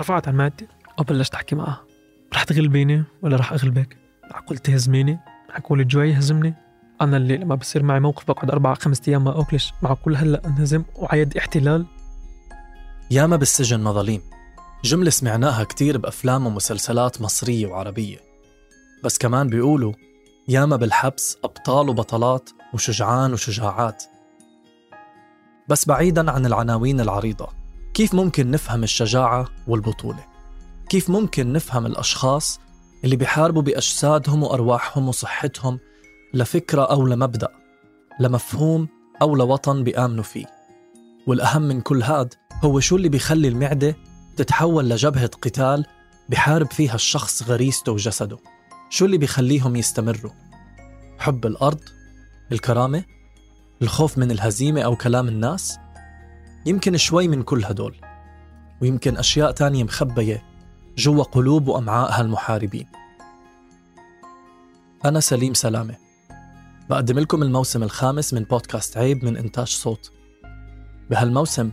رفعت عن مادتي وبلشت أحكي معها رح تغلبيني ولا رح أغلبك؟ معقول تهزميني؟ معقول الجوع يهزمني؟ أنا اللي لما بصير معي موقف بقعد أربع خمس أيام ما أكلش معقول هلأ انهزم وعيد احتلال؟ ياما بالسجن مظاليم جملة سمعناها كتير بأفلام ومسلسلات مصرية وعربية بس كمان بيقولوا ياما بالحبس أبطال وبطلات وشجعان وشجاعات بس بعيدا عن العناوين العريضة كيف ممكن نفهم الشجاعة والبطولة؟ كيف ممكن نفهم الأشخاص اللي بيحاربوا بأجسادهم وأرواحهم وصحتهم لفكرة أو لمبدأ لمفهوم أو لوطن بيآمنوا فيه والأهم من كل هاد هو شو اللي بيخلي المعدة تتحول لجبهة قتال بحارب فيها الشخص غريزته وجسده شو اللي بيخليهم يستمروا؟ حب الأرض؟ الكرامة؟ الخوف من الهزيمة أو كلام الناس؟ يمكن شوي من كل هدول ويمكن أشياء تانية مخبية جوا قلوب وأمعاء هالمحاربين. أنا سليم سلامة. بقدم لكم الموسم الخامس من بودكاست عيب من إنتاج صوت. بهالموسم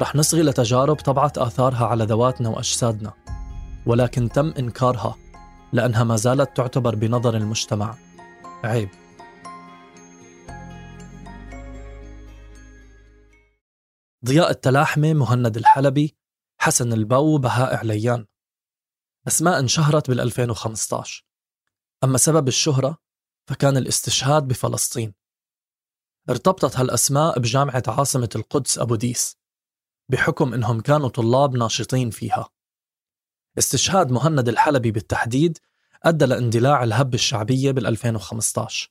رح نصغي لتجارب طبعت آثارها على ذواتنا وأجسادنا ولكن تم إنكارها لأنها ما زالت تعتبر بنظر المجتمع. عيب. ضياء التلاحمة مهند الحلبي حسن البو بهاء عليان. أسماء انشهرت بال 2015 أما سبب الشهرة فكان الاستشهاد بفلسطين. ارتبطت هالأسماء بجامعة عاصمة القدس أبو ديس بحكم إنهم كانوا طلاب ناشطين فيها. استشهاد مهند الحلبي بالتحديد أدى لإندلاع الهبة الشعبية بال 2015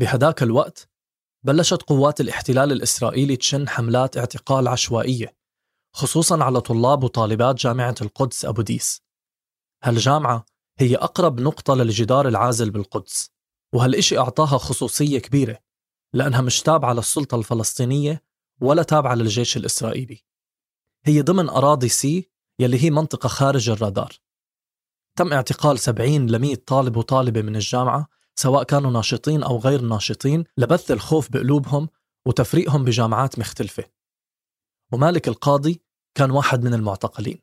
بهداك الوقت بلشت قوات الاحتلال الإسرائيلي تشن حملات اعتقال عشوائية خصوصا على طلاب وطالبات جامعة القدس أبو ديس. هالجامعة هي أقرب نقطة للجدار العازل بالقدس وهالإشي أعطاها خصوصية كبيرة لأنها مش تابعة للسلطة الفلسطينية ولا تابعة للجيش الإسرائيلي. هي ضمن أراضي C يلي هي منطقة خارج الرادار. تم اعتقال 70 ل 100 طالب وطالبة من الجامعة سواء كانوا ناشطين أو غير ناشطين لبث الخوف بقلوبهم وتفريقهم بجامعات مختلفة. ومالك القاضي كان واحد من المعتقلين.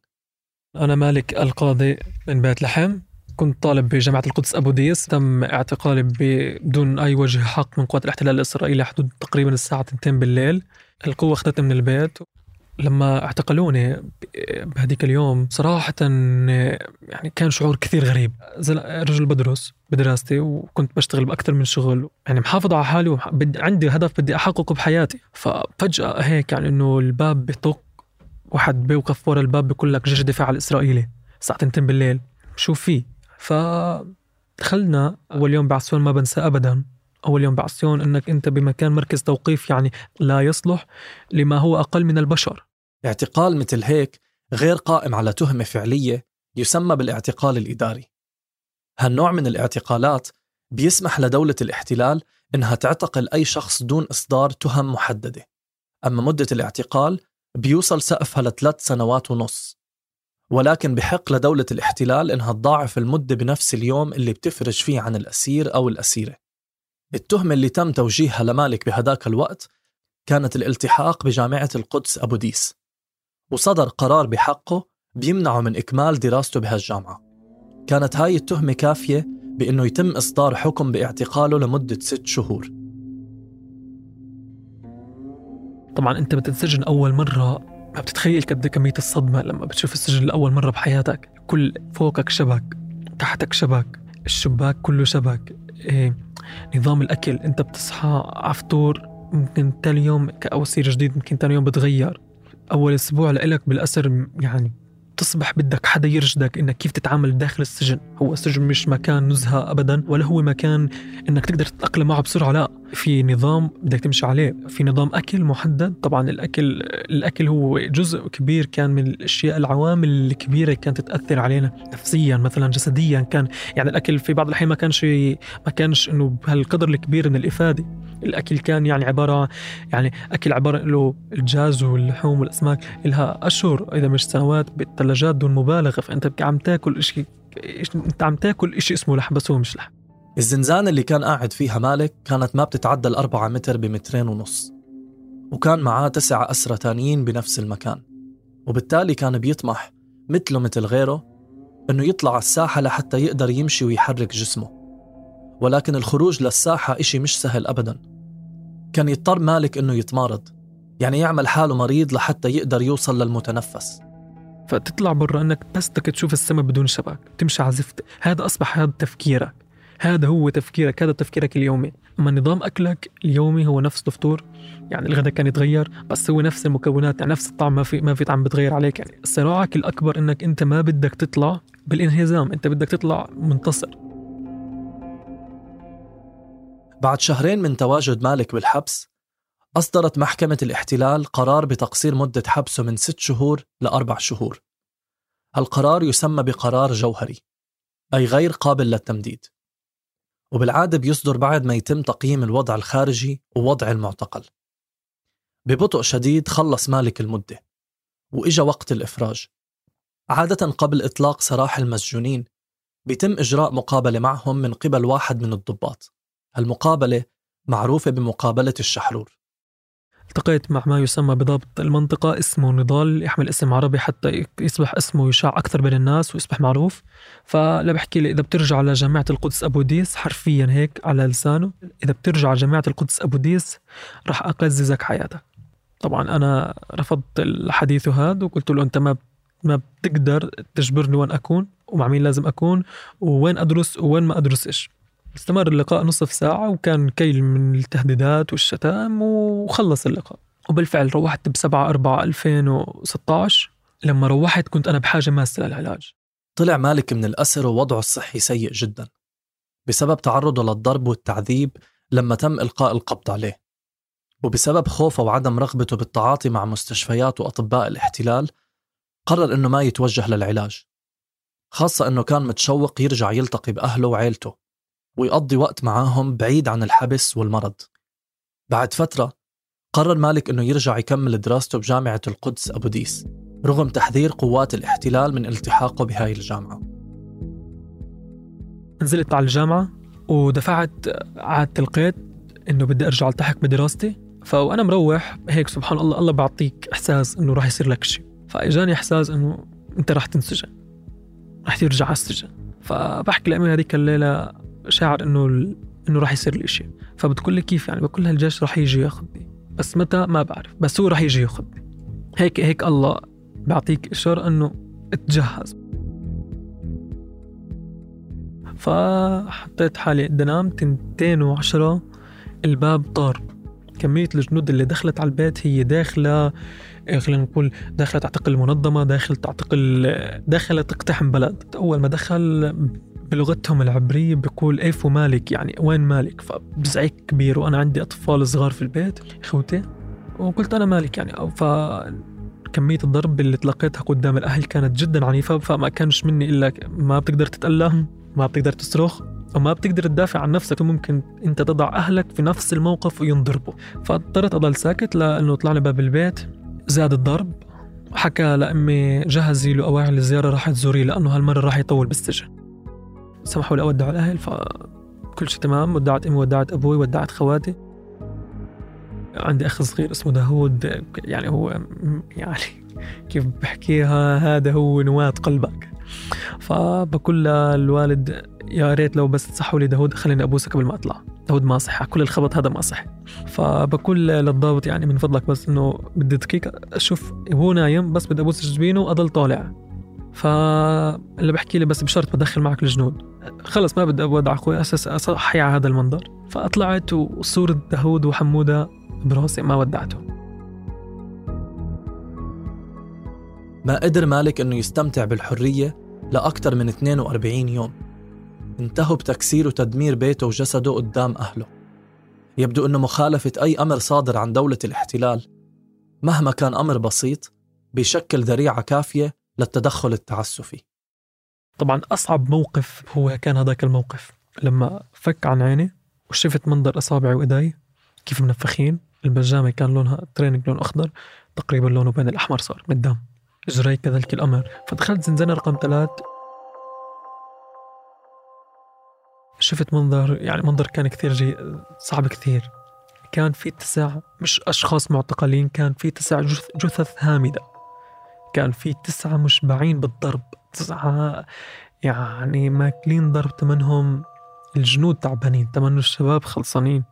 أنا مالك القاضي من بيت لحم. كنت طالب بجامعة القدس أبو ديس. تم اعتقالي بدون أي وجه حق من قوات الاحتلال الإسرائيلي حدود تقريبا الساعة 2 بالليل. القوة أخذتني من البيت. لما اعتقلوني بهديك اليوم صراحة يعني كان شعور كثير غريب. رجل بدرس بدراستي وكنت بشتغل بأكثر من شغل يعني محافظ على حالي وعندي هدف بدي أحققه بحياتي. ففجأة هيك يعني إنه الباب بيطق واحد بيوقف ورا الباب بيقول لك جيش الدفاع الإسرائيلي الساعة 2 بالليل. شو في؟ فدخلنا أول يوم بعسيون ما بنسى أبدا. أول يوم بعسيون أنك أنت بمكان مركز توقيف يعني لا يصلح لما هو أقل من البشر. اعتقال مثل هيك غير قائم على تهمة فعلية يسمى بالاعتقال الإداري. هالنوع من الاعتقالات بيسمح لدولة الاحتلال إنها تعتقل أي شخص دون إصدار تهم محددة. أما مدة الاعتقال بيوصل سقفها لثلاث سنوات ونص. ولكن بحق لدولة الاحتلال إنها تضاعف المدة بنفس اليوم اللي بتفرج فيه عن الأسير أو الأسيرة. التهمة اللي تم توجيهها لمالك بهداك الوقت كانت الالتحاق بجامعة القدس أبو ديس. وصدر قرار بحقه بيمنعه من إكمال دراسته بهالجامعة. كانت هاي التهمة كافية بأنه يتم إصدار حكم باعتقاله لمدة ست شهور. طبعا أنت بتنسجن أول مرة ما بتتخيل قد كمية الصدمة لما بتشوف السجن لأول مرة بحياتك. كل فوقك شبك تحتك شبك الشباك كله شبك. إيه نظام الأكل أنت بتصحى عفطور ممكن تاني يوم كأوسير جديد ممكن تاني يوم بتغير. أول أسبوع لإلك بالأسر يعني تصبح بدك حدا يرشدك إنك كيف تتعامل داخل السجن. هو السجن مش مكان نزهة ابدا ولا هو مكان إنك تقدر تتأقلم معه بسرعة لا. في نظام بدك تمشي عليه في نظام أكل محدد. طبعا الأكل الأكل هو جزء كبير كان من الأشياء العوامل الكبيرة كانت تاثر علينا نفسيا مثلا جسديا. كان يعني الأكل في بعض الأحيان ما كانش ما كانش إنه بهالقدر الكبير من الإفادة. الأكل كان يعني عبارة يعني أكل عبارة له الدجاج واللحوم والأسماك لها أشهر. إذا مش سنوات بالثلاجات دون مبالغة فأنت عم تاكل شيء أنت عم تاكل شيء اسمه لحم بس هو مش لحم. الزنزانة اللي كان قاعد فيها مالك كانت ما بتتعدى الأربعة متر بمترين ونص وكان معاه تسعة أسرى تانيين بنفس المكان وبالتالي كان بيطمح مثله مثل غيره إنه يطلع على الساحة لحتى يقدر يمشي ويحرك جسمه ولكن الخروج للساحة إشي مش سهل أبدا. كان يضطر مالك إنه يتمارض يعني يعمل حاله مريض لحتى يقدر يوصل للمتنفس. فتطلع برا إنك بس بدك تشوف السماء بدون شبك تمشي على زفت هذا أصبح هذا تفكيرك. هذا هو تفكيرك هذا تفكيرك اليومي. أما نظام أكلك اليومي هو نفس الفطور يعني الغداء كان يتغير بس هو نفس المكونات يعني نفس الطعم ما في ما في طعم بتغير عليك يعني. صراعك الأكبر إنك أنت ما بدك تطلع بالإنهزام أنت بدك تطلع منتصر. بعد شهرين من تواجد مالك بالحبس أصدرت محكمة الاحتلال قرار بتقصير مدة حبسه من ست شهور لأربع شهور. القرار يسمى بقرار جوهري أي غير قابل للتمديد. وبالعادة بيصدر بعد ما يتم تقييم الوضع الخارجي ووضع المعتقل. ببطء شديد خلص مالك المدة وإجا وقت الإفراج. عادة قبل إطلاق سراح المسجونين بيتم إجراء مقابلة معهم من قبل واحد من الضباط. المقابلة معروفة بمقابلة الشحرور. التقيت مع ما يسمى بضابط المنطقة اسمه نضال يحمل اسم عربي حتى يصبح اسمه يشاع أكثر بين الناس ويصبح معروف. فلا بحكي لي إذا بترجع لجامعة القدس أبو ديس حرفيا هيك على لسانه إذا بترجع جامعة القدس أبو ديس راح أقززك حياتك. طبعا أنا رفضت الحديث هذا وقلت له أنت ما ما بتقدر تجبرني وين أكون ومع مين لازم أكون ووين أدرس ووين ما أدرسش. استمر اللقاء نصف ساعة وكان كيل من التهديدات والشتائم وخلص اللقاء. وبالفعل روحت ب 7 4 2016 لما روحت كنت أنا بحاجة ماسة للعلاج. طلع مالك من الأسر ووضعه الصحي سيء جدا بسبب تعرضه للضرب والتعذيب لما تم إلقاء القبض عليه. وبسبب خوفه وعدم رغبته بالتعاطي مع مستشفيات وأطباء الاحتلال قرر إنه ما يتوجه للعلاج خاصة إنه كان متشوق يرجع يلتقي بأهله وعيلته. ويقضي وقت معاهم بعيد عن الحبس والمرض. بعد فترة قرر مالك أنه يرجع يكمل دراسته بجامعة القدس أبو ديس رغم تحذير قوات الاحتلال من التحاقه بهاي الجامعة. نزلت على الجامعة ودفعت عادة القيد إنه بدي أرجع ألتحق بدراستي. فأنا مروح هيك سبحان الله الله بيعطيك إحساس إنه راح يصير لك شيء. فإجاني إحساس إنه أنت راح تنسجن راح ترجع على السجن. فبحكي لأمي هذيك الليلة شاعر إنه. إنه راح يصير شيء فبتقول لي كيف يعني؟ بقول لها الجيش راح يجي ياخذني. بس متى؟ ما بعرف. بس هو راح يجي ياخذني. هيك هيك الله بيعطيك إشارة إنه اتجهز. فحطيت حالي قد تنتين وعشرة الباب طار. كمية الجنود اللي دخلت على البيت هي داخلة خلينا نقول داخلة تعتقل منظمة داخل تعتقل داخلة تقتحم بلد. أول ما دخل بلغتهم العبرية بيقول ايفو مالك؟ يعني وين مالك؟ فبزعيق كبير وأنا عندي أطفال صغار في البيت. أخوتي. وقلت أنا مالك يعني. ف كمية الضرب اللي تلقيتها قدام الأهل كانت جدا عنيفة فما كانش مني إلا ما بتقدر تتألم ما بتقدر تصرخ وما بتقدر تدافع عن نفسك. ممكن أنت تضع أهلك في نفس الموقف وينضربوا. فاضطريت أضل ساكت لأنه طلع لي باب البيت. زاد الضرب. حكى لأمي جهزي له اواعي الزيارة راح تزوريه لأنه هالمرة راح يطول بالسجن. سمحوا لي أودع الأهل فكل شيء تمام. ودعت أمي ودعت أبوي ودعت خواتي. عندي أخ صغير اسمه داوود يعني هو يعني كيف بحكيها هذا هو نواة قلبك. فبقول للوالد يا ريت لو بس تصحوا لي داود خليني أبوسك قبل ما أطلع. داود ما صح كل الخبط هذا ما صح فبقول للضابط يعني من فضلك بس إنه بدي دقيقة أشوف هو نايم بس بدي أبوس جبينه وأضل طالع. فاللي بحكي لي بس بشرط بدخل معك الجنود. خلص ما بدي اودع أخوي أساس أصحي على هذا المنظر. فطلعت وصورة داود وحمودة براسي ما ودعته. ما قدر مالك إنه يستمتع بالحرية لأكثر من 42 يوم؟ انتهوا بتكسير وتدمير بيته وجسده قدام أهله. يبدو أنه مخالفة أي أمر صادر عن دولة الاحتلال. مهما كان أمر بسيط بيشكل ذريعة كافية للتدخل التعسفي. طبعا أصعب موقف هو كان هذاك الموقف. لما فك عن عيني وشفت منظر أصابعي وإيدي كيف منفخين. البجامة كان لونها training لون أخضر تقريبا لونه بين الأحمر صار من الدم. إجري كذلك الأمر. فدخلت زنزانة رقم ثلاث. شفت منظر يعني منظر كان كثير جي صعب كثير. كان في تسع مش أشخاص معتقلين كان في تسع جثث هامدة. كان في تسعة مشبعين بالضرب. تسعة يعني ماكلين ضرب تمنهم الجنود تعبانين تمنوا الشباب خلصانين.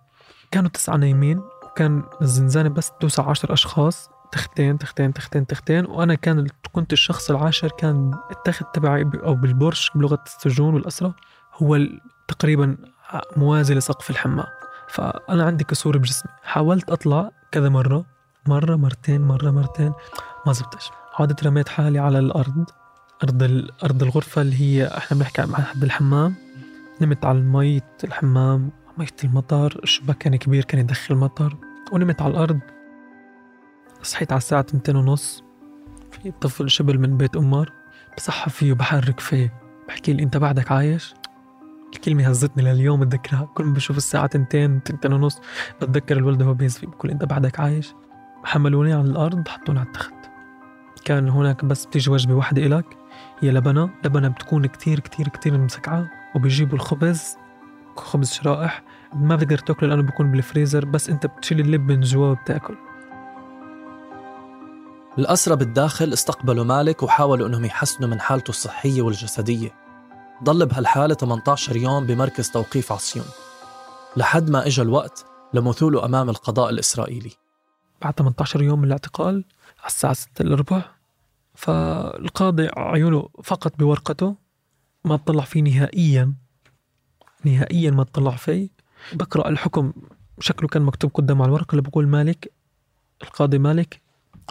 كانوا تسعة نايمين وكان الزنزانة بس توسع عشر أشخاص. تختين تختين تختين تختين. وأنا كان كنت الشخص العاشر كان التخت تبعي أو بالبرش بلغة السجون والأسرة. هو تقريبا موازي لسقف الحمام. فأنا عندي كسور بجسمي. حاولت أطلع كذا مرة مرة مرتين مرة مرتين. ما زبطش. عادت رميت حالي على الأرض أرض أرض الغرفة اللي هي إحنا بنحكي عن الحمام نمت على مية الحمام مية المطر الشباك كان كبير كان يدخل مطر ونمت على الأرض. صحيت على الساعة تنتين ونص. في طفل شبل من بيت أمر. بصحى فيه وبحرك فيه. بحكي لي أنت بعدك عايش؟ الكلمة هزتني لليوم بتذكرها كل ما بشوف الساعة تنتين تنتين ونص بتذكر الولد وهو بيزفي. بقول أنت بعدك عايش؟ حملوني على الأرض حطوني على التخت. كان هناك بس بتيجي وجبة واحدة إلك هي لبنة لبنة بتكون كتير كتير كتير مسكعة وبيجيبوا الخبز خبز شرائح. ما بتقدر تأكله لأنه بيكون بالفريزر بس أنت بتشيل اللب من جوا وبتأكل. الأسرى بالداخل استقبلوا مالك وحاولوا أنهم يحسنوا من حالته الصحية والجسدية. ضل بهالحالة 18 يوم بمركز توقيف عصيون. لحد ما إجا الوقت لمثوله أمام القضاء الإسرائيلي. بعد 18 يوم من الاعتقال على الساعة 6 إلا ربع فالقاضي عيونه فقط بورقته ما اطلع فيه نهائيا. نهائيا ما اطلع فيه. بقرأ الحكم شكله كان مكتوب قدام على الورقة اللي بقول مالك القاضي مالك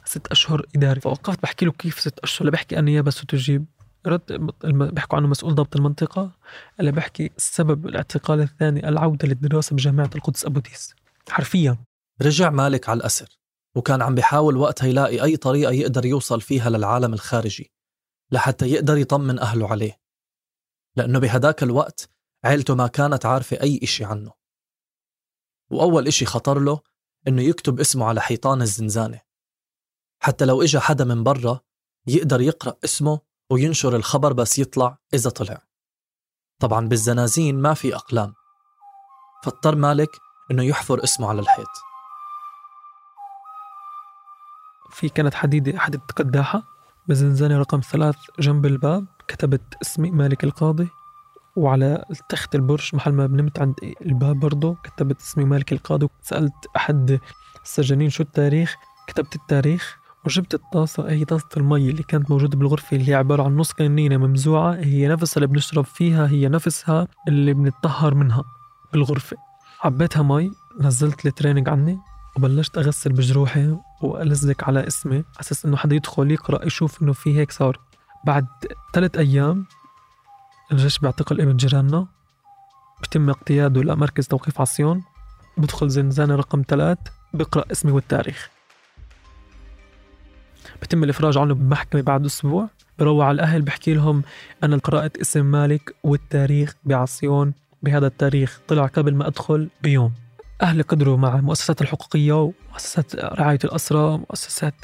ست أشهر إداري. فوقفت بحكي له كيف ست أشهر اللي بحكي النيابة ستجيب رد بيحكوا عنه مسؤول ضبط المنطقة اللي بحكي سبب الاعتقال الثاني العودة للدراسة بجامعة القدس أبو ديس حرفيا. رجع مالك على الأسر. وكان عم بيحاول وقتها يلاقي أي طريقة يقدر يوصل فيها للعالم الخارجي لحتى يقدر يطمن أهله عليه. لأنه بهداك الوقت عيلته ما كانت عارفة أي إشي عنه. وأول إشي خطر له إنه يكتب اسمه على حيطان الزنزانة. حتى لو إجا حدا من برا يقدر يقرأ اسمه وينشر الخبر بس يطلع إذا طلع. طبعا بالزنازين ما في أقلام. فاضطر مالك إنه يحفر اسمه على الحيط. في كانت حديدة حديدة قداحة بزنزانة رقم ثلاث جنب الباب كتبت اسمي مالك القاضي وعلى تخت البرج محل ما بنمت عند الباب برضه كتبت اسمي مالك القاضي. سألت أحد السجانين شو التاريخ كتبت التاريخ وجبت الطاسة هي طاسة المي اللي كانت موجودة بالغرفة اللي هي عبارة عن نص كنينة ممزوعة هي نفسها اللي بنشرب فيها هي نفسها اللي بنتطهر منها بالغرفة. عبيتها مي نزلت ال training عني. وبلشت أغسل بجروحي وألزق على اسمي أساس إنه حدا يدخل يقرأ يشوف إنه في هيك صار. بعد ثلاث أيام الجيش بيعتقل إبن جيراننا بتم اقتياده لمركز توقيف عصيون بدخل زنزانة رقم ثلاث بقرأ اسمي والتاريخ. بتم الإفراج عنه بمحكمة بعد أسبوع بروع على الأهل بحكي لهم أنا قرأت اسم مالك والتاريخ بعصيون بهذا التاريخ طلع قبل ما أدخل بيوم. أهلي قدروا مع المؤسسات الحقوقية ومؤسسات رعاية الأسرة ومؤسسات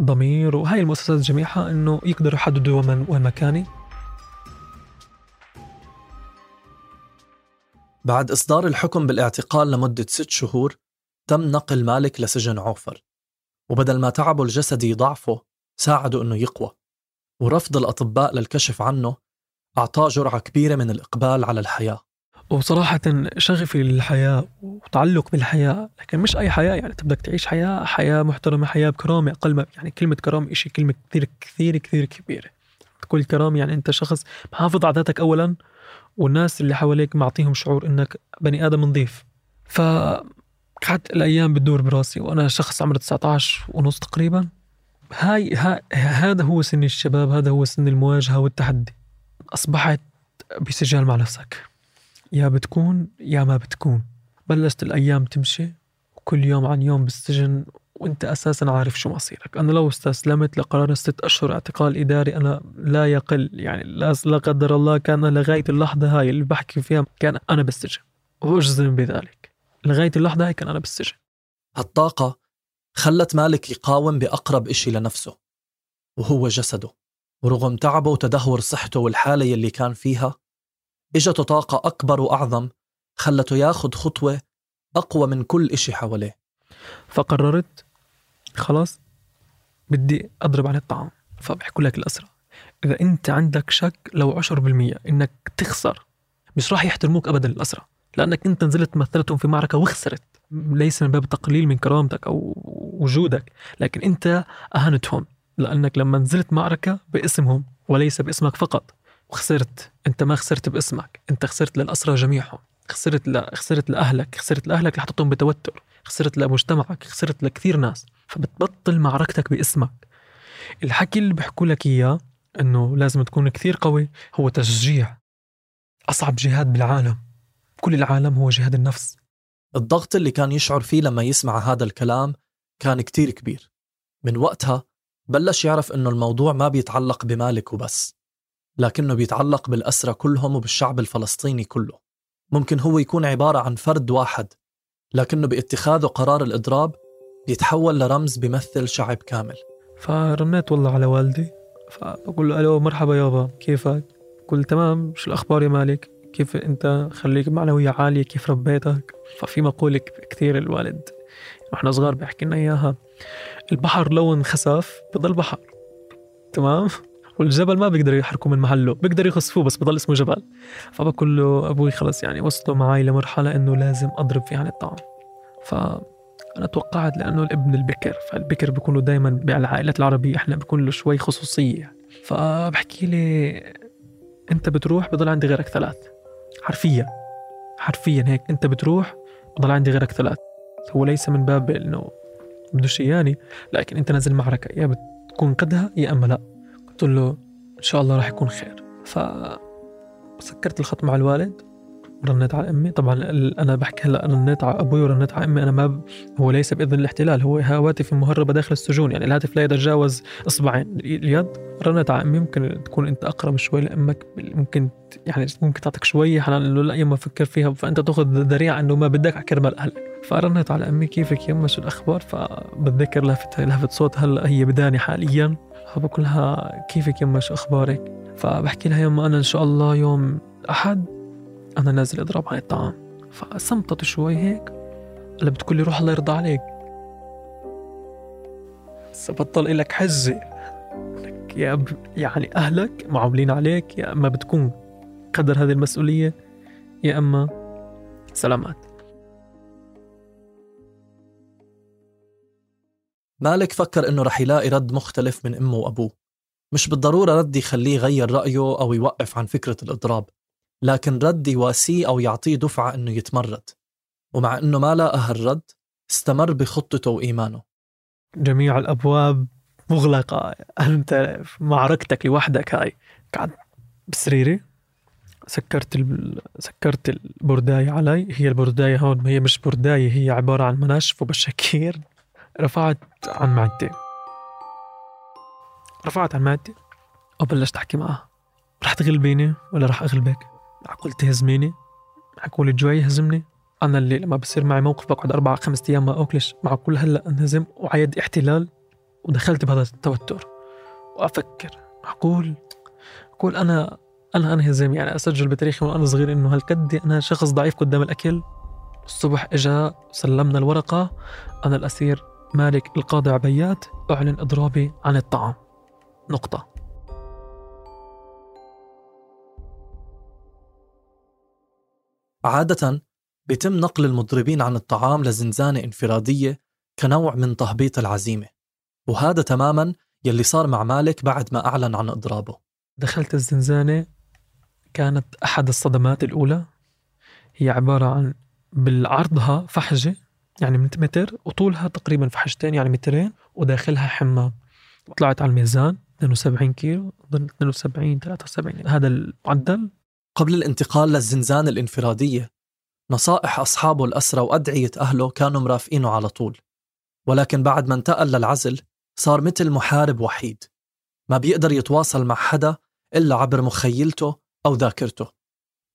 ضمير وهي المؤسسات جميعها أنه يقدروا يحددوا وين مكاني. بعد إصدار الحكم بالاعتقال لمدة ست شهور تم نقل مالك لسجن عوفر. وبدل ما تعبه الجسدي يضعفه ساعده إنه يقوى. ورفض الأطباء للكشف عنه أعطاه جرعة كبيرة من الإقبال على الحياة. وصراحة شغفي للحياة وتعلق بالحياة لكن مش أي حياة يعني. بدك تعيش حياة حياة محترمة حياة بكرامة أقل ما يعني كلمة كرامة إشي كلمة كثير كثير كثير كبيرة. تقول كرامة يعني أنت شخص محافظ على ذاتك أولا والناس اللي حواليك معطيهم شعور إنك بني آدم نظيف. ف قعدت الأيام بتدور براسي وأنا شخص عمره 19 ونص تقريبا. هاي ها هذا هو سن الشباب هذا هو سن المواجهة والتحدي. أصبحت بسجال مع نفسك. يا بتكون يا ما بتكون. بلشت الأيام تمشي وكل يوم عن يوم بالسجن وأنت أساسا عارف شو مصيرك. أنا لو استسلمت لقرار الست أشهر اعتقال إداري أنا لا يقل يعني لا قدر الله كان لغاية اللحظة هاي اللي بحكي فيها كان أنا بالسجن. وأجزم بذلك. لغاية اللحظة هاي كان أنا بالسجن. هالطاقة خلت مالك يقاوم بأقرب إشي لنفسه وهو جسده. ورغم تعبه وتدهور صحته والحالة يلي كان فيها إجته طاقة أكبر وأعظم خلته ياخد خطوة أقوى من كل إشي حواليه. فقررت خلاص بدي أضرب عن الطعام فبحكوا لك الأسرى إذا أنت عندك شك لو 10% إنك تخسر مش راح يحترموك أبدا الأسرى لأنك أنت نزلت مثلتهم في معركة وخسرت. ليس من باب تقليل من كرامتك أو وجودك لكن أنت أهنتهم. لأنك لما نزلت معركة باسمهم وليس باسمك فقط. وخسرت. أنت ما خسرت باسمك. أنت خسرت للأسرى جميعهم. خسرت ل... خسرت لأهلك. خسرت لأهلك اللي حطيتهم بتوتر. خسرت لمجتمعك. خسرت لكثير ناس. فبتبطل معركتك باسمك. الحكي اللي بحكوا لك إياه أنه لازم تكون كثير قوي هو تشجيع أصعب جهاد بالعالم. كل العالم هو جهاد النفس. الضغط اللي كان يشعر فيه لما يسمع هذا الكلام كان كتير كبير. من وقتها بلش يعرف إنه الموضوع ما بيتعلق بمالك وبس. لكنه بيتعلق بالأسرى كلهم وبالشعب الفلسطيني كله ممكن هو يكون عبارة عن فرد واحد لكنه باتخاذه قرار الإضراب بيتحول لرمز بيمثل شعب كامل فرنيت والله على والدي فبقول له ألو مرحبا يابا كيفك؟ قلت تمام شو الأخبار يا مالك؟ كيف أنت خليك معنوية عالية كيف ربيتك؟ ففي مقولة كثير الوالد وإحنا صغار بيحكي لنا إياها البحر لو انخسف بضل بحر تمام؟ والجبل ما بيقدر يحركه من محله بيقدر يخسفوه بس بضل اسمه جبل. فبقول له أبوي خلص يعني وصلوا معي لمرحلة إنه لازم أضرب فيه عن الطعام. ف أنا توقعت لأنه الابن البكر فالبكر بيكونوا دائما بالعائلات العربية إحنا بيكون له شوي خصوصية فبحكي لي أنت بتروح بضل عندي غيرك ثلاث. حرفيا حرفيا هيك. أنت بتروح بضل عندي غيرك ثلاث. هو ليس من باب إنه بدوش إياني لكن أنت نازل معركة يا بتكون قدها يا أما لا. قلت له إن شاء الله راح يكون خير. ف سكرت الخط مع الوالد رنيت على أمي. طبعا أنا بحكي هلا رنيت على أبوي ورنيت على أمي. أنا ما ب... هو ليس بإذن الاحتلال هو هواتف مهربة داخل السجون. يعني الهاتف لا يتجاوز إصبعين. اليد رنيت على أمي. ممكن تكون أنت أقرب شوي لأمك ممكن يعني ممكن تعطيك شوية حنان انه لا يما فكر فيها فأنت تأخذ ذريعة إنه ما بدك على كرمال أهلك. فرنيت على أمي كيفك يما شو الأخبار؟ فبتذكر لهفه لهفه صوت هلأ هي بداني حاليا. فبقول لها كيفك يما شو أخبارك؟ فبحكي لها يما أنا إن شاء الله يوم أحد أنا نازل أضرب عن الطعام. فصمتت شوي هيك قال بتقول لي روح الله يرضى عليك. بطل إلك حجة لك يا ب... يعني أهلك معاملين عليك يا أما بتكون قدر هذه المسؤولية. يا أما سلامات. مالك فكر إنه رح يلاقي رد مختلف من أمه وأبوه. مش بالضرورة رد يخليه يغير رأيه أو يوقف عن فكرة الإضراب لكن رد يواسيه أو يعطيه دفعة إنه يتمرد. ومع إنه ما لاقى هالرد استمر بخطته وإيمانه. جميع الأبواب مغلقة. أنت معركتك لوحدك هاي قعدت بسريري سكرت ال... سكرت البرداية علي. هي البرداية هون هي مش برداية هي عبارة عن مناشف وبشاكير. رفعت عن معدتي. رفعت عن معدتي. وبلشت أحكي معها. رح تغلبيني ولا رح أغلبك؟ معقول تهزميني. معقول الجوع يهزمني. أنا اللي لما بصير معي موقف بقعد أربع خمسة أيام ما أكلش. معقول هلأ أنهزم وعيد احتلال ودخلت بهذا التوتر. وأفكر. معقول معقول أنا أنا أنهزم. يعني أسجل بتاريخي وأنا صغير إنه هالقد أنا شخص ضعيف قدام الأكل. الصبح إجا سلمنا الورقة. أنا الأسير مالك القاضي عبيات أعلن إضرابي عن الطعام. نقطة. عادة بيتم نقل المضربين عن الطعام لزنزانة انفرادية كنوع من تهبيط العزيمة وهذا تماما يلي صار مع مالك بعد ما أعلن عن إضرابه. دخلت الزنزانة كانت أحد الصدمات الأولى. هي عبارة عن بالعرضها فحجة يعني من متر وطولها تقريبا فحشتين يعني مترين وداخلها حمام طلعت على الميزان 72 كيلو ضل 72 73 هذا المعدل. قبل الانتقال للزنزانة الإنفرادية نصائح أصحابه الأسرى وأدعية أهله كانوا مرافقينه على طول. ولكن بعد ما انتقل للعزل صار مثل محارب وحيد. ما بيقدر يتواصل مع حدا إلا عبر مخيلته أو ذاكرته.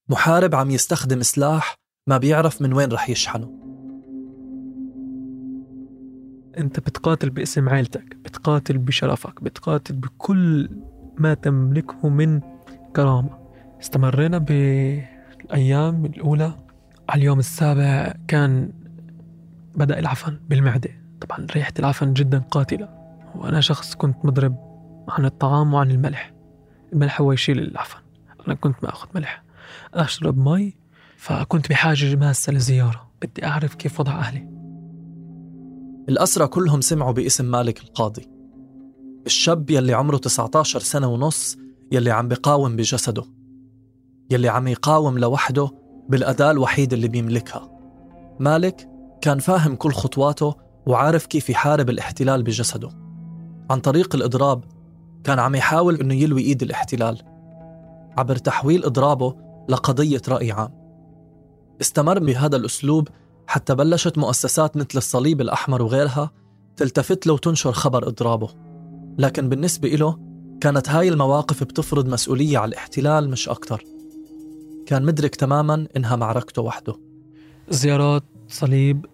محارب عم يستخدم سلاح ما بيعرف من وين رح يشحنه. أنت بتقاتل باسم عيلتك بتقاتل بشرفك بتقاتل بكل ما تملكه من كرامة. استمرينا بالأيام الأولى. على اليوم السابع كان بدأ العفن بالمعدة. طبعا ريحة العفن جدا قاتلة. وأنا شخص كنت مضرب عن الطعام وعن الملح. الملح هو يشيل العفن. أنا كنت ما أخذ ملح أشرب مي فكنت بحاجة ماسة لزيارة. بدي أعرف كيف وضع أهلي. الأسرى كلهم سمعوا باسم مالك القاضي. الشاب يلي عمره 19 سنة ونص يلي عم بقاوم بجسده. يلي عم يقاوم لوحده بالأداة الوحيدة اللي بيملكها. مالك كان فاهم كل خطواته وعارف كيف يحارب الاحتلال بجسده. عن طريق الإضراب كان عم يحاول إنه يلوي إيد الاحتلال. عبر تحويل إضرابه لقضية رأي عام. استمر بهذا الأسلوب حتى بلشت مؤسسات مثل الصليب الأحمر وغيرها تلتفت له وتنشر خبر إضرابه. لكن بالنسبة له كانت هاي المواقف بتفرض مسؤولية على الاحتلال مش أكتر. كان مدرك تماما إنها معركته وحده. زيارات صليب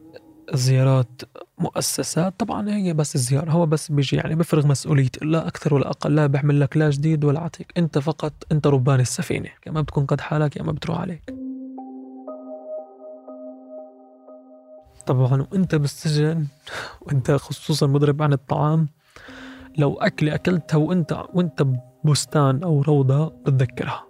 زيارات مؤسسات طبعا هي بس الزيارة هو بس بيجي يعني بفرغ مسؤوليته لا أكثر ولا أقل لا بيعمل لك لا جديد ولا عتيق. أنت فقط أنت ربان السفينة يا ما بتكون قد حالك يا ما بتروح عليك. طبعا وأنت بالسجن وأنت خصوصا مضرب عن الطعام. لو أكلة أكلتها وأنت وأنت ببستان أو روضة بتتذكرها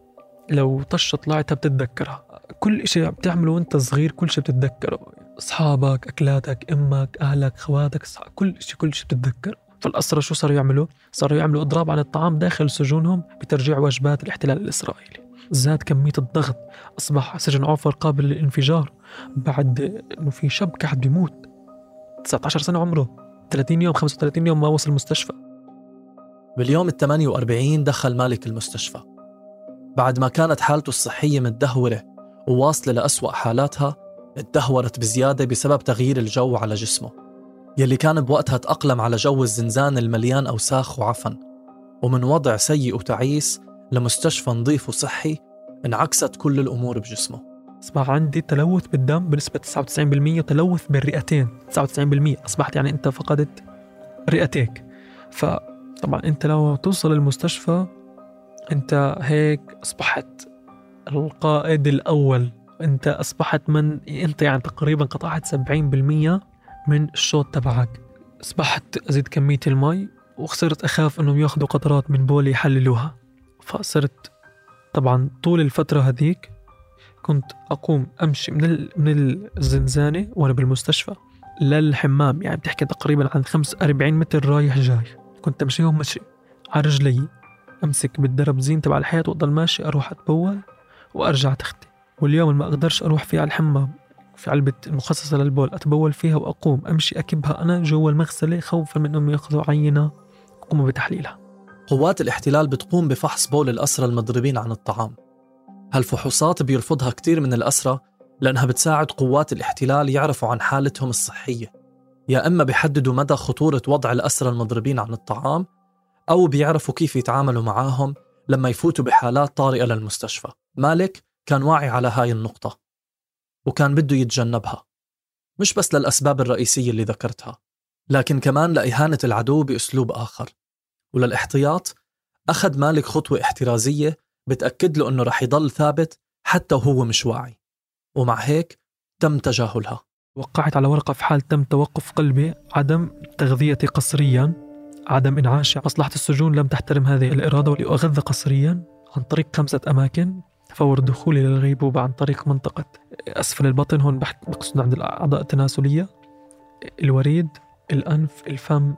لو طشة طلعتها بتتذكرها. كل شيء بتعمله وأنت صغير كل شيء بتتذكره. أصحابك أكلاتك أمك أهلك خواتك كل شيء كل شيء بتتذكر فالأسرى شو صاروا يعملوا؟ صاروا يعملوا إضراب عن الطعام داخل سجونهم بترجيع وجبات الاحتلال الإسرائيلي. زاد كمية الضغط أصبح سجن عوفر قابل للانفجار بعد إنه في شاب قاعد بيموت. 19 سنة عمره 30 يوم 35 يوم ما وصل المستشفى. باليوم ال 48 دخل مالك المستشفى. بعد ما كانت حالته الصحية متدهورة وواصلة لأسوأ حالاتها اتدهورت بزيادة بسبب تغيير الجو على جسمه يلي كان بوقتها تأقلم على جو الزنزان المليان أوساخ وعفن. ومن وضع سيء وتعيس لمستشفى نظيف وصحي انعكست كل الأمور بجسمه. أصبح عندي تلوث بالدم بنسبة 99% وتلوث بالرئتين 99% أصبحت يعني أنت فقدت رئتيك. ف طبعا أنت لو توصل المستشفى أنت هيك أصبحت القائد الأول. أنت أصبحت من أنت يعني تقريبا قطعت 70% من الشوط تبعك. أصبحت أزيد كمية المي وصرت أخاف إنهم يأخذوا قطرات من بولي يحللوها. فصرت طبعا طول الفترة هذيك كنت أقوم أمشي من من الزنزانة وأنا بالمستشفى للحمام يعني بتحكي تقريبا عن 45 متر رايح جاي. كنت أمشيهم مشي على رجلي أمسك بالدرب زين تبع الحياة وأضل ماشي أروح أتبول وأرجع تختي. واليوم ما أقدرش أروح فيه على الحمام في علبة مخصصة للبول أتبول فيها وأقوم أمشي أكبها أنا جوا المغسلة خوفا من أنهم يأخذوا عينة ويقوموا بتحليلها. قوات الاحتلال بتقوم بفحص بول الأسرى المضربين عن الطعام. هالفحوصات بيرفضها كتير من الأسرى لأنها بتساعد قوات الاحتلال يعرفوا عن حالتهم الصحية. يا إما بيحددوا مدى خطورة وضع الأسرى المضربين عن الطعام أو بيعرفوا كيف يتعاملوا معاهم لما يفوتوا بحالات طارئة للمستشفى. مالك كان واعي على هاي النقطة وكان بده يتجنبها. مش بس للأسباب الرئيسية اللي ذكرتها لكن كمان لإهانة العدو بأسلوب آخر. وللاحتياط أخذ مالك خطوة احترازية بتأكد له أنه رح يضل ثابت حتى وهو مش واعي. ومع هيك تم تجاهلها. وقعت على ورقة في حال تم توقف قلبي. عدم تغذيتي قسريا عدم إنعاشي مصلحة السجون لم تحترم هذه الإرادة ولأغذى قسريا عن طريق خمسة أماكن. فور دخولي للغيبوبة عن طريق منطقة أسفل البطن. هون بقصد عند الأعضاء التناسلية. الوريد الأنف الفم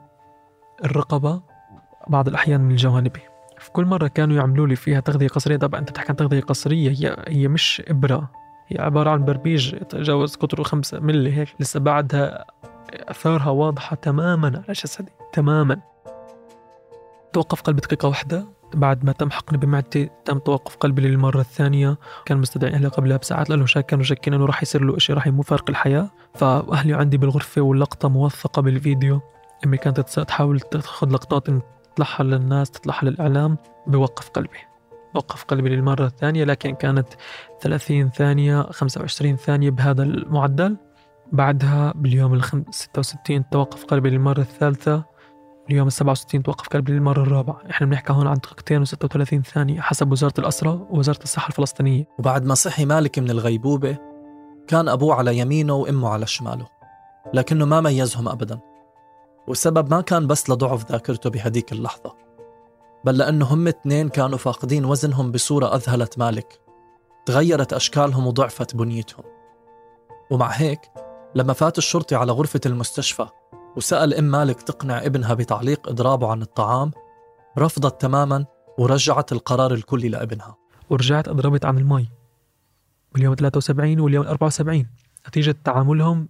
الرقبة. بعض الأحيان من الجوانبي في كل مرة كانوا يعملوا لي فيها تغذية قسرية طبعا أنت بتحكي عن تغذية قسرية هي هي مش إبرة. هي عبارة عن بربيج يتجاوز قطره خمسة ملي هيك. لسه بعدها آثارها واضحة تماما على جسدي تماما. توقف قلبي دقيقة واحدة. بعد ما تم حقني بمعدتي تم توقف قلبي للمرة الثانية. كان مستدعي أهلي قبلها بساعات لأنه شاك كانوا شاكين أنه راح يصير له إشي راح يفارق الحياة. فأهلي عندي بالغرفة واللقطة موثقة بالفيديو. أمي كانت تحاول تاخذ لقطات تطلعها للناس تطلعها للإعلام بوقف قلبي. وقف قلبي للمرة الثانية لكن كانت 30 ثانية 25 ثانية بهذا المعدل. بعدها باليوم ال 66 توقف قلبي للمرة الثالثة اليوم ال 67 توقف قلبي للمرة الرابعة. إحنا بنحكي هون عن دقيقتين و36 ثانية حسب وزارة الأسرة ووزارة الصحة الفلسطينية. وبعد ما صحي مالك من الغيبوبة كان أبوه على يمينه وأمه على شماله لكنه ما ميزهم أبدا. والسبب ما كان بس لضعف ذاكرته بهديك اللحظة بل لأنه هم اثنين كانوا فاقدين وزنهم بصورة أذهلت مالك تغيرت أشكالهم وضعفت بنيتهم. ومع هيك لما فات الشرطي على غرفة المستشفى وسأل أم مالك تقنع ابنها بتعليق إضرابه عن الطعام رفضت تماما ورجعت القرار الكلي لابنها. ورجعت أضربت عن المي. باليوم 73 واليوم 74 نتيجة تعاملهم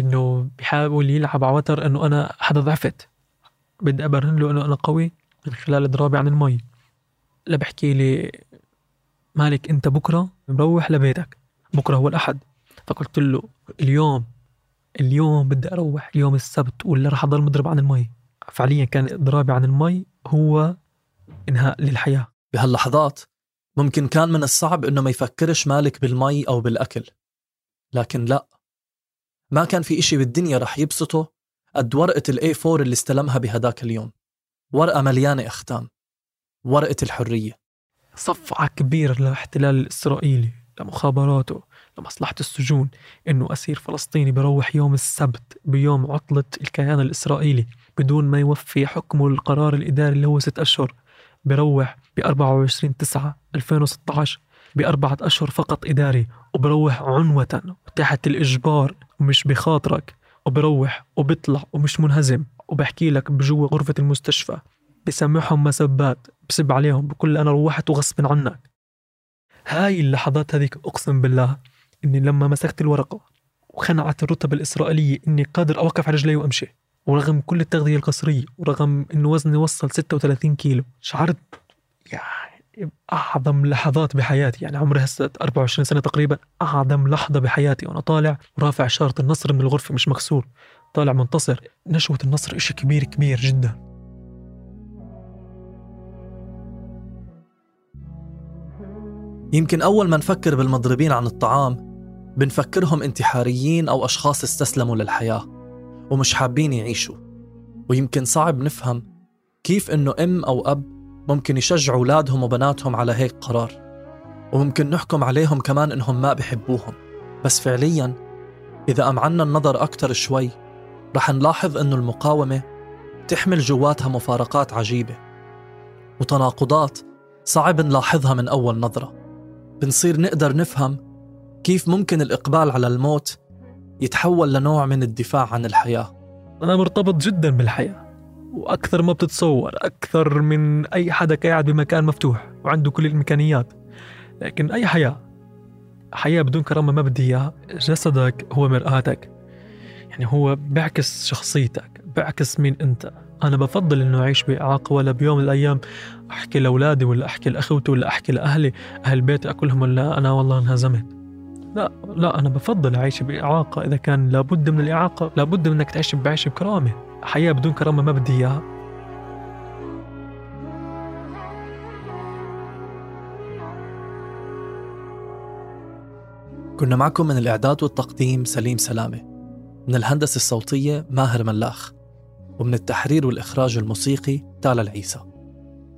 إنه بيحاول يلعب على وتر إنه أنا حدا ضعفت. بدي أبرهن له إنه أنا قوي من خلال إضرابي عن المي. لا بحكي لي مالك أنت بكرة مروح لبيتك. بكرة هو الأحد. فقلت له اليوم اليوم بدي أروح يوم السبت ولا رح أضل مضرب عن المي. فعليا كان إضرابي عن المي هو إنهاء للحياة. بهاللحظات ممكن كان من الصعب إنه ما يفكرش مالك بالمي أو بالأكل. لكن لا. ما كان في إشي بالدنيا رح يبسطه؟ قد ورقة الاي 4 اللي استلمها بهداك اليوم. ورقة مليانة أختام. ورقة الحرية. صفعة كبيرة للاحتلال الإسرائيلي لمخابراته لمصلحة السجون إنه أسير فلسطيني بروح يوم السبت بيوم عطلة الكيان الإسرائيلي بدون ما يوفي حكمه القرار الإداري اللي هو ست أشهر. بروح ب 24 9 2016 بأربعة أشهر فقط إداري. وبروح عنوة وتحت الإجبار ومش بخاطرك. وبروح وبطلع ومش منهزم. وبحكي لك بجوا غرفة المستشفى. بسمعهم مسبات بسب عليهم بقول أنا روحت وغصب عنك. هاي اللحظات هذيك أقسم بالله إني لما مسكت الورقة وخنعت الرتب الإسرائيلية إني قادر أوقف على رجلي وأمشي. ورغم كل التغذية القسرية ورغم إنه وزني وصل 36 كيلو شعرت يعني أعظم لحظات بحياتي يعني عمري هسه 24 سنة تقريبا أعظم لحظة بحياتي وأنا طالع ورافع شارة النصر من الغرفة مش مكسور طالع منتصر. نشوة النصر إشي كبير كبير جدا. يمكن أول ما نفكر بالمضربين عن الطعام بنفكرهم انتحاريين أو أشخاص استسلموا للحياة ومش حابين يعيشوا. ويمكن صعب نفهم كيف إنه أم أو أب ممكن يشجعوا أولادهم وبناتهم على هيك قرار. وممكن نحكم عليهم كمان إنهم ما بحبوهم. بس فعليا إذا أمعنا النظر أكتر شوي رح نلاحظ إنه المقاومة تحمل جواتها مفارقات عجيبة. وتناقضات صعب نلاحظها من أول نظرة. بنصير نقدر نفهم كيف ممكن الإقبال على الموت يتحول لنوع من الدفاع عن الحياة. أنا مرتبط جدا بالحياة. وأكثر ما بتتصور أكثر من أي حدا قاعد بمكان مفتوح وعنده كل الإمكانيات. لكن أي حياة؟ حياة بدون كرامة ما بدي إياها. جسدك هو مرآتك. يعني هو بيعكس شخصيتك بيعكس مين أنت. أنا بفضل إنه أعيش بإعاقة ولا بيوم من الأيام أحكي لأولادي ولا أحكي لأخوتي ولا أحكي لأهلي أهل بيتي أقول لا أنا والله انهزمت. لا لا أنا بفضل أعيش بإعاقة إذا كان لابد من الإعاقة لابد من إنك تعيش بعيش بكرامة. حياة بدون كرامة ما بدي إياها. كنا معكم من الإعداد والتقديم سليم سلامة من الهندسة الصوتية ماهر ملاخ ومن التحرير والإخراج الموسيقي تالا العيسى.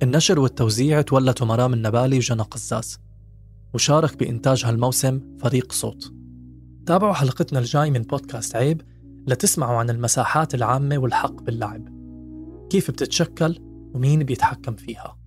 النشر والتوزيع تولته مرام النبالي وجنى قزاز وشارك بإنتاج هالموسم فريق صوت. تابعوا حلقتنا الجاي من بودكاست عيب لتسمعوا عن المساحات العامة والحق باللعب. كيف بتتشكل ومين بيتحكم فيها.